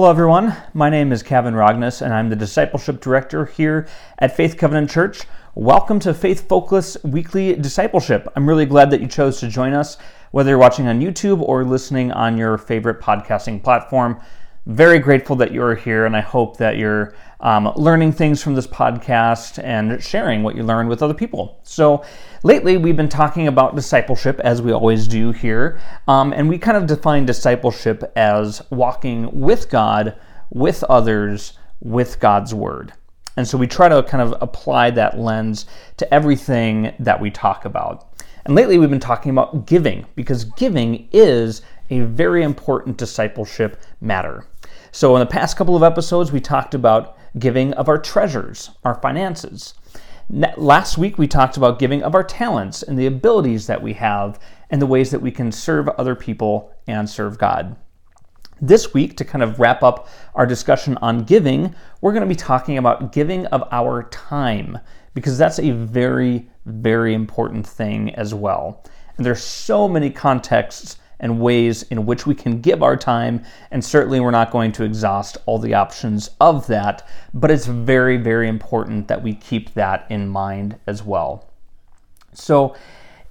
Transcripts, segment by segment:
Hello, everyone. My name is Kavan Rogness, and I'm the Discipleship Director here at Faith Covenant Church. Welcome to Faith Focus Weekly Discipleship. I'm really glad that you chose to join us, whether you're watching on YouTube or listening on your favorite podcasting platform. Very grateful that you're here, and I hope that you're um, learning things from this podcast and sharing what you learned with other people. So, lately we've been talking about discipleship, as we always do here, um, and we kind of define discipleship as walking with God, with others, with God's Word. And so we try to kind of apply that lens to everything that we talk about. And lately we've been talking about giving because giving is a very important discipleship matter. So, in the past couple of episodes, we talked about giving of our treasures, our finances. Last week, we talked about giving of our talents and the abilities that we have and the ways that we can serve other people and serve God. This week, to kind of wrap up our discussion on giving, we're going to be talking about giving of our time because that's a very, very important thing as well. And there's so many contexts and ways in which we can give our time. And certainly, we're not going to exhaust all the options of that, but it's very, very important that we keep that in mind as well. So,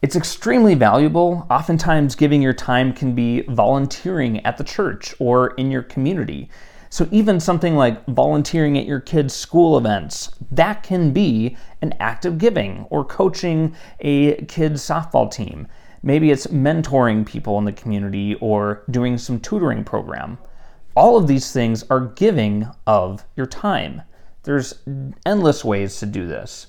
it's extremely valuable. Oftentimes, giving your time can be volunteering at the church or in your community. So, even something like volunteering at your kids' school events, that can be an act of giving, or coaching a kids' softball team. Maybe it's mentoring people in the community or doing some tutoring program. All of these things are giving of your time. There's endless ways to do this.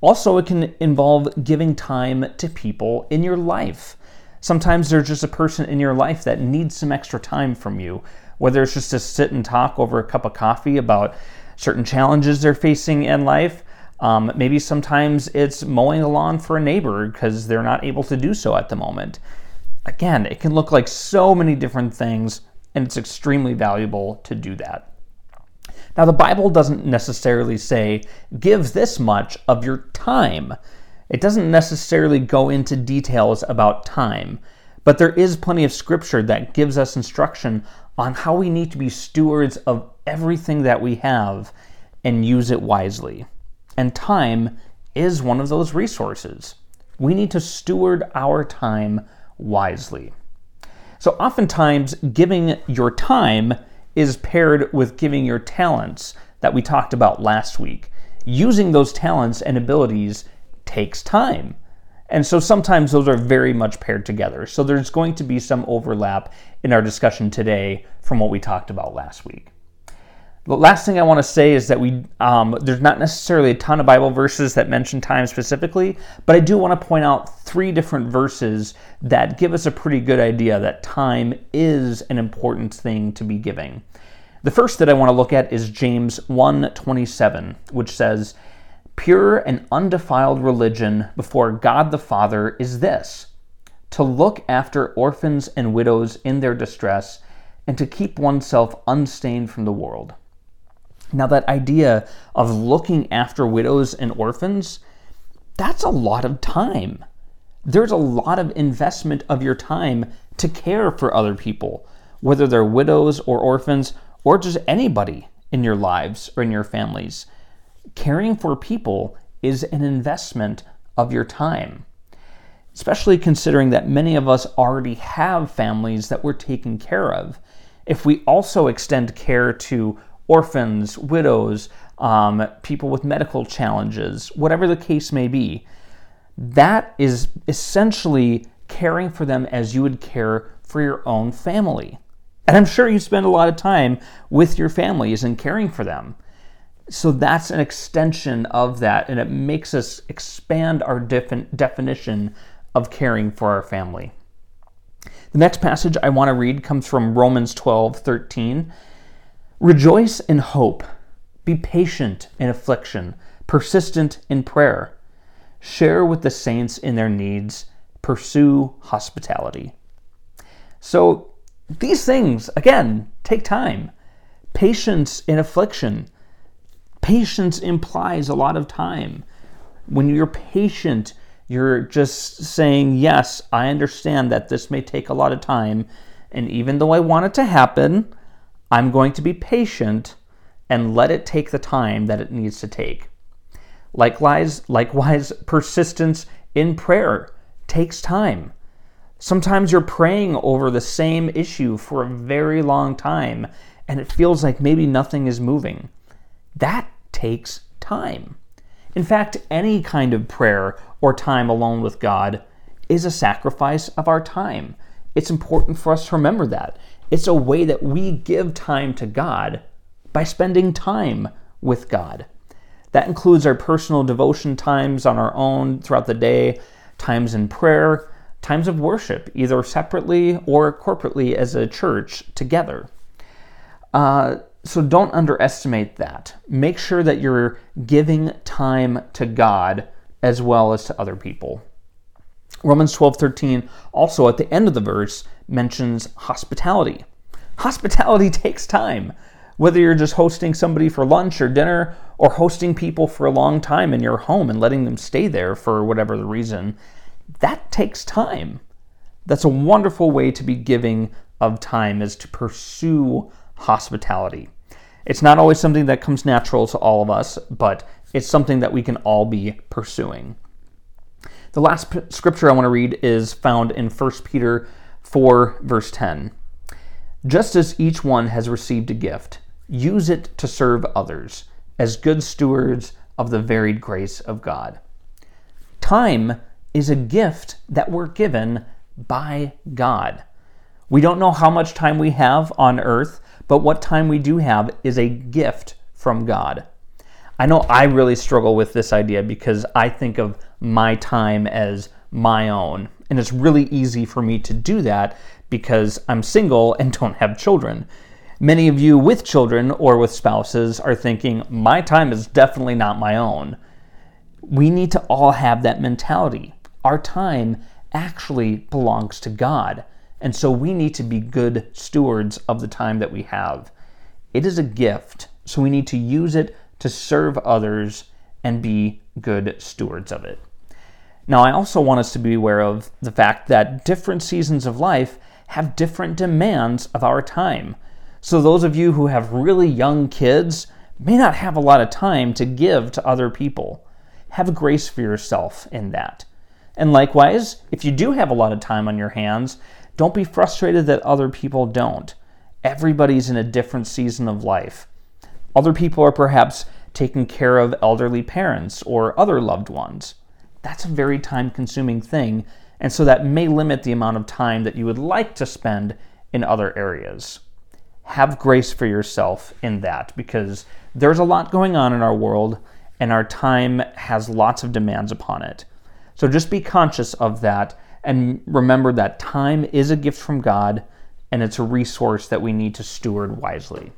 Also, it can involve giving time to people in your life. Sometimes there's just a person in your life that needs some extra time from you, whether it's just to sit and talk over a cup of coffee about certain challenges they're facing in life, um, maybe sometimes it's mowing the lawn for a neighbor because they're not able to do so at the moment. Again, it can look like so many different things, and it's extremely valuable to do that. Now, the Bible doesn't necessarily say, give this much of your time. It doesn't necessarily go into details about time, but there is plenty of scripture that gives us instruction on how we need to be stewards of everything that we have and use it wisely. And time is one of those resources. We need to steward our time wisely. So, oftentimes, giving your time is paired with giving your talents that we talked about last week. Using those talents and abilities takes time. And so sometimes those are very much paired together. So there's going to be some overlap in our discussion today from what we talked about last week. The last thing I want to say is that we um, there's not necessarily a ton of Bible verses that mention time specifically, but I do want to point out three different verses that give us a pretty good idea that time is an important thing to be giving. The first that I want to look at is James 1:27, which says, "Pure and undefiled religion before God the Father is this: to look after orphans and widows in their distress, and to keep oneself unstained from the world." Now, that idea of looking after widows and orphans, that's a lot of time. There's a lot of investment of your time to care for other people, whether they're widows or orphans or just anybody in your lives or in your families. Caring for people is an investment of your time, especially considering that many of us already have families that we're taking care of. If we also extend care to orphans, widows, um, people with medical challenges, whatever the case may be. That is essentially caring for them as you would care for your own family. And I'm sure you spend a lot of time with your families and caring for them. So that's an extension of that, and it makes us expand our defin- definition of caring for our family. The next passage I want to read comes from Romans 12 13. Rejoice in hope. Be patient in affliction, persistent in prayer. Share with the saints in their needs. Pursue hospitality. So, these things, again, take time. Patience in affliction. Patience implies a lot of time. When you're patient, you're just saying, Yes, I understand that this may take a lot of time. And even though I want it to happen, I'm going to be patient and let it take the time that it needs to take. Likewise, likewise persistence in prayer takes time. Sometimes you're praying over the same issue for a very long time and it feels like maybe nothing is moving. That takes time. In fact, any kind of prayer or time alone with God is a sacrifice of our time. It's important for us to remember that. It's a way that we give time to God by spending time with God. That includes our personal devotion times on our own throughout the day, times in prayer, times of worship, either separately or corporately as a church together. Uh, so don't underestimate that. Make sure that you're giving time to God as well as to other people. Romans 12:13 also at the end of the verse mentions hospitality. Hospitality takes time. Whether you're just hosting somebody for lunch or dinner or hosting people for a long time in your home and letting them stay there for whatever the reason, that takes time. That's a wonderful way to be giving of time is to pursue hospitality. It's not always something that comes natural to all of us, but it's something that we can all be pursuing. The last p- scripture I want to read is found in 1 Peter 4, verse 10. Just as each one has received a gift, use it to serve others as good stewards of the varied grace of God. Time is a gift that we're given by God. We don't know how much time we have on earth, but what time we do have is a gift from God. I know I really struggle with this idea because I think of my time as my own. And it's really easy for me to do that because I'm single and don't have children. Many of you with children or with spouses are thinking, my time is definitely not my own. We need to all have that mentality. Our time actually belongs to God. And so we need to be good stewards of the time that we have. It is a gift, so we need to use it to serve others and be good stewards of it. Now, I also want us to be aware of the fact that different seasons of life have different demands of our time. So, those of you who have really young kids may not have a lot of time to give to other people. Have grace for yourself in that. And likewise, if you do have a lot of time on your hands, don't be frustrated that other people don't. Everybody's in a different season of life. Other people are perhaps taking care of elderly parents or other loved ones. That's a very time consuming thing, and so that may limit the amount of time that you would like to spend in other areas. Have grace for yourself in that because there's a lot going on in our world and our time has lots of demands upon it. So just be conscious of that and remember that time is a gift from God and it's a resource that we need to steward wisely.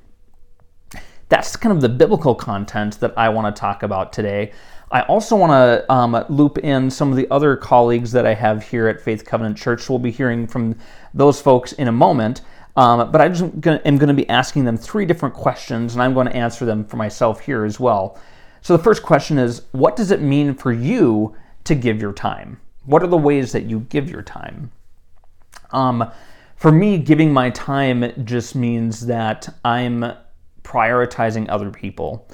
That's kind of the biblical content that I want to talk about today. I also want to um, loop in some of the other colleagues that I have here at Faith Covenant Church. We'll be hearing from those folks in a moment. Um, but I just am going to be asking them three different questions, and I'm going to answer them for myself here as well. So the first question is What does it mean for you to give your time? What are the ways that you give your time? Um, for me, giving my time just means that I'm prioritizing other people.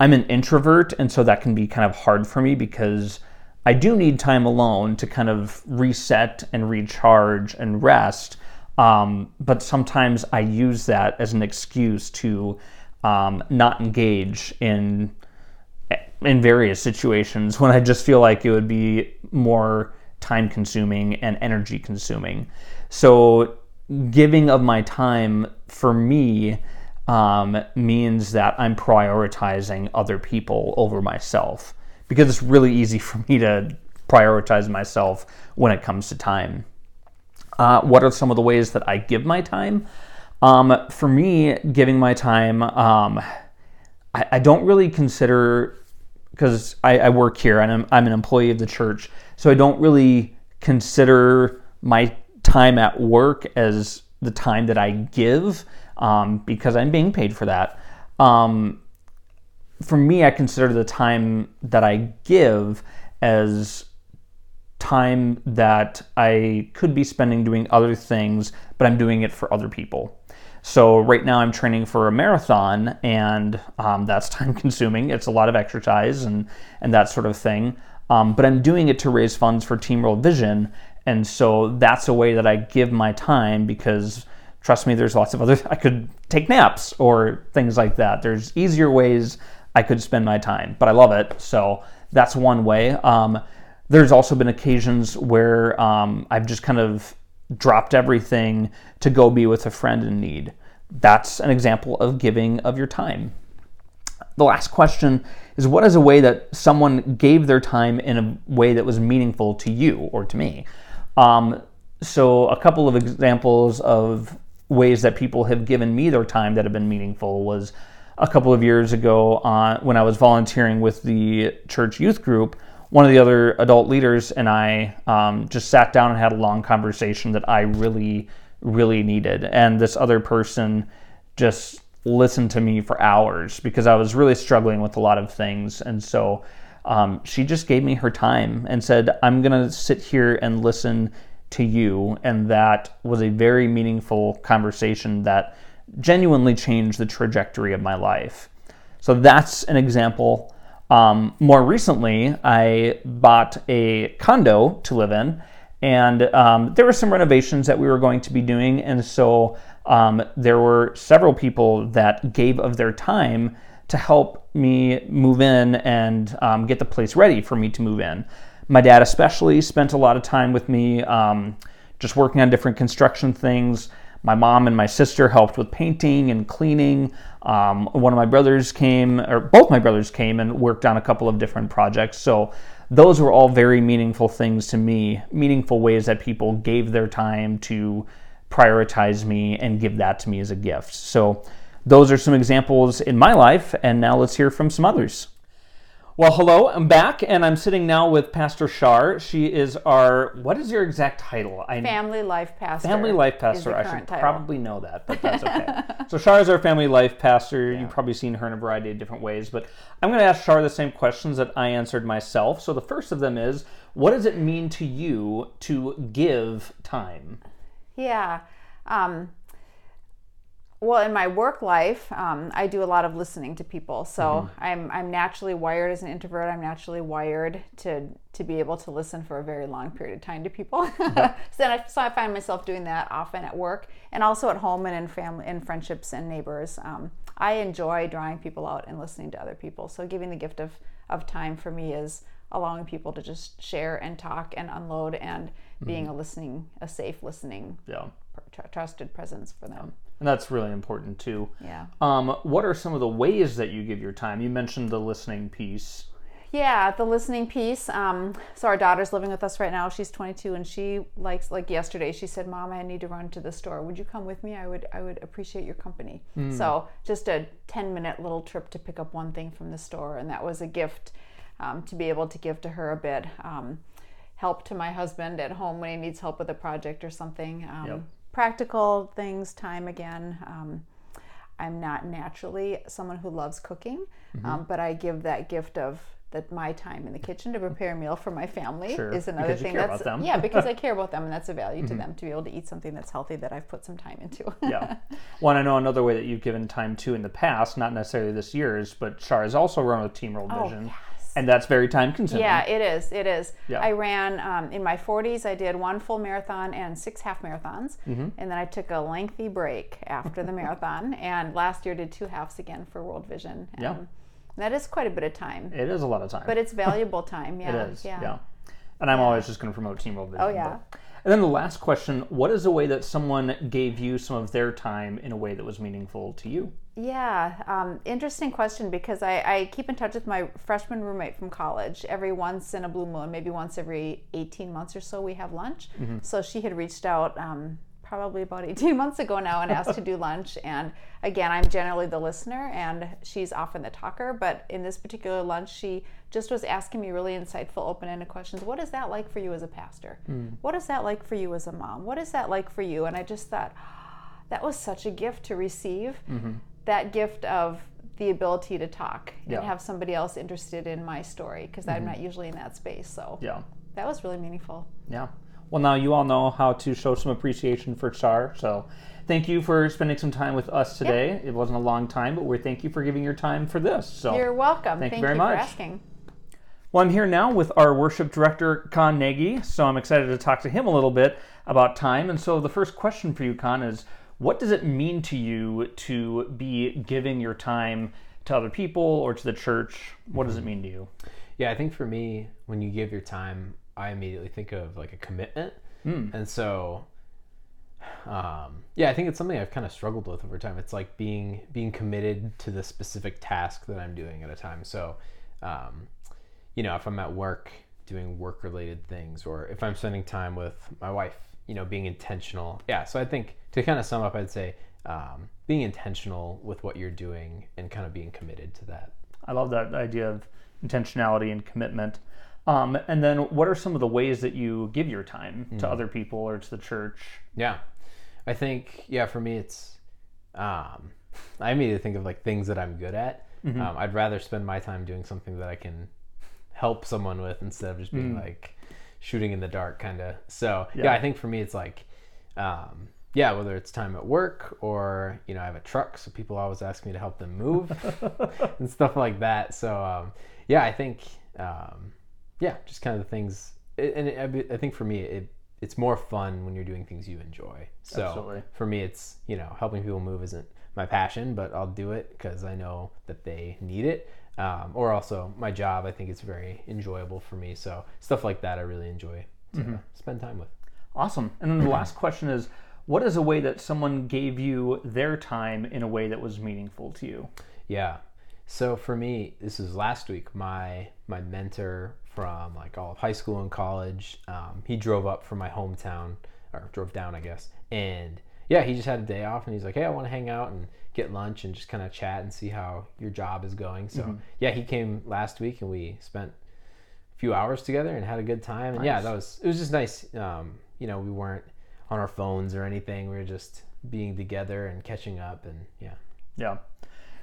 I'm an introvert, and so that can be kind of hard for me because I do need time alone to kind of reset and recharge and rest. Um, but sometimes I use that as an excuse to um, not engage in in various situations when I just feel like it would be more time consuming and energy consuming. So, giving of my time for me um, means that I'm prioritizing other people over myself because it's really easy for me to prioritize myself when it comes to time. Uh, what are some of the ways that I give my time? Um, for me, giving my time, um, I, I, don't really consider because I, I, work here and I'm, I'm an employee of the church, so I don't really consider my time at work as the time that I give um, because I'm being paid for that. Um, for me, I consider the time that I give as time that I could be spending doing other things, but I'm doing it for other people. So right now I'm training for a marathon, and um, that's time consuming. It's a lot of exercise and and that sort of thing. Um, but I'm doing it to raise funds for Team World Vision, and so that's a way that I give my time because trust me, there's lots of other. I could take naps or things like that. There's easier ways I could spend my time, but I love it. So that's one way. Um, there's also been occasions where um, I've just kind of dropped everything to go be with a friend in need. That's an example of giving of your time. The last question is what is a way that someone gave their time in a way that was meaningful to you or to me? Um, so, a couple of examples of ways that people have given me their time that have been meaningful was a couple of years ago uh, when I was volunteering with the church youth group. One of the other adult leaders and I um, just sat down and had a long conversation that I really, really needed. And this other person just listened to me for hours because I was really struggling with a lot of things. And so um, she just gave me her time and said, I'm going to sit here and listen to you. And that was a very meaningful conversation that genuinely changed the trajectory of my life. So that's an example. Um, more recently, I bought a condo to live in, and um, there were some renovations that we were going to be doing. And so um, there were several people that gave of their time to help me move in and um, get the place ready for me to move in. My dad, especially, spent a lot of time with me um, just working on different construction things. My mom and my sister helped with painting and cleaning. Um, one of my brothers came, or both my brothers came and worked on a couple of different projects. So those were all very meaningful things to me, meaningful ways that people gave their time to prioritize me and give that to me as a gift. So those are some examples in my life, and now let's hear from some others. Well, hello, I'm back, and I'm sitting now with Pastor Shar. She is our, what is your exact title? I, family Life Pastor. Family Life Pastor. I should title. probably know that, but that's okay. so, Shar is our Family Life Pastor. Yeah. You've probably seen her in a variety of different ways, but I'm going to ask Shar the same questions that I answered myself. So, the first of them is what does it mean to you to give time? Yeah. Um, well in my work life um, i do a lot of listening to people. So mm-hmm. i'm i'm naturally wired as an introvert. I'm naturally wired to to be able to listen for a very long period of time to people. So, I, so i find myself doing that often at work and also at home and in family in friendships and neighbors. Um, i enjoy drawing people out and listening to other people. So giving the gift of of time for me is allowing people to just share and talk and unload and mm-hmm. being a listening a safe listening yeah. tr- trusted presence for them and that's really important too. Yeah. Um, what are some of the ways that you give your time? You mentioned the listening piece. Yeah, the listening piece. Um, so our daughter's living with us right now. She's 22, and she likes like yesterday. She said, "Mom, I need to run to the store. Would you come with me? I would. I would appreciate your company." Mm. So just a 10 minute little trip to pick up one thing from the store, and that was a gift um, to be able to give to her a bit. Um, help to my husband at home when he needs help with a project or something. Um, yep practical things time again. Um, I'm not naturally someone who loves cooking, mm-hmm. um, but I give that gift of that my time in the kitchen to prepare a meal for my family sure, is another thing that's yeah because I care about them and that's a value to mm-hmm. them to be able to eat something that's healthy that I've put some time into. yeah, well, I know another way that you've given time to in the past, not necessarily this year's, but Char has also run with Team World oh, Vision. Yeah and that's very time consuming. Yeah, it is. It is. Yeah. I ran um, in my 40s. I did one full marathon and six half marathons, mm-hmm. and then I took a lengthy break after the marathon. And last year did two halves again for World Vision. And yeah, that is quite a bit of time. It is a lot of time, but it's valuable time. Yeah, it is. Yeah. yeah. And I'm yeah. always just going to promote Team World Vision. Oh yeah. But. And then the last question What is a way that someone gave you some of their time in a way that was meaningful to you? Yeah, um, interesting question because I, I, keep in touch with my freshman roommate from college. Every once in a blue moon, maybe once every 18 months or so, we have lunch. Mm-hmm. So she had reached out um, probably about 18 months ago now and asked to do lunch. And again, I'm generally the listener and she's often the talker. But in this particular lunch, she just was asking me really insightful, open ended questions. What is that like for you as a pastor? Mm. What is that like for you as a mom? What is that like for you? And I just thought, that was such a gift to receive. Mm-hmm that gift of the ability to talk and yeah. have somebody else interested in my story because mm-hmm. I'm not usually in that space. So yeah, that was really meaningful. Yeah. Well, now you all know how to show some appreciation for Char. So thank you for spending some time with us today. It wasn't a long time, but we thank you for giving your time for this. So You're welcome. Thank Thank, you very you much. for asking. Well, I'm here now with our worship director, Con Nagy, so I'm excited to talk to him a little bit about time. And so the first question for you, Con, is what does it mean to you to be giving your time to other people or to the church? What does it mean to you? Yeah, I think for me, when you give your time, I immediately think of like a commitment. And so, um, yeah, I think it's something I've kind of struggled with over time. It's like being being committed to the specific task that I'm doing at a time. So, um, you know, if I'm at work doing work related things, or if I'm spending time with my wife, you know, being intentional. Yeah, so I think to kind of sum up, I'd say um, being intentional with what you're doing and kind of being committed to that. I love that idea of intentionality and commitment. Um, and then, what are some of the ways that you give your time to other people or to the church? Yeah, I think yeah for me it's um, I immediately think of like things that I'm good at. Um, I'd rather spend my time doing something that I can help someone with instead of just being like shooting in the dark kind of. So yeah. Yeah. I think for me it's like um, yeah whether it's time at work or you know I have a truck so people always ask me to help them move and stuff like that. So um, yeah I think um, yeah just kind of the things and it, I think for me it it's more fun when you're doing things you enjoy. So Absolutely. for me, it's you know helping people move isn't my passion, but I'll do it because I know that they need it. Um, or also my job, I think it's very enjoyable for me. So stuff like that, I really enjoy to spend time with. Awesome. And then the last question is what is a way that someone gave you their time in a way that was meaningful to you? Yeah. So for me, this is last week. My my mentor from like all of high school and college, um, he drove up from my hometown or drove down, I guess. And yeah, he just had a day off, and he's like, "Hey, I want to hang out and get lunch and just kind of chat and see how your job is going." So yeah, he came last week, and we spent a few hours together and had a good time. And yeah, that was it was just nice. Um, you know, we weren't on our phones or anything. We were just being together and catching up, and yeah. Yeah.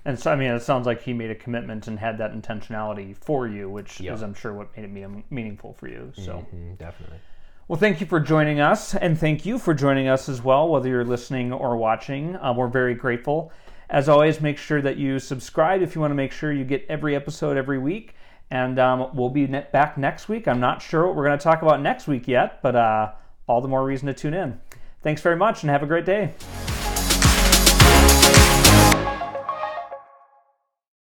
And so, I mean, it sounds like he made a commitment and had that intentionality for you, which Yep. is, I'm sure, what made it meaningful for you. So, Mhm, definitely. Well, thank you for joining us, and thank you for joining us as well, whether you're listening or watching. Uh, we're very grateful. As always, make sure that you subscribe if you want to make sure you get every episode every week. And um, we'll be ne- back next week. I'm not sure what we're going to talk about next week yet, but uh, all the more reason to tune in. Thanks very much, and have a great day.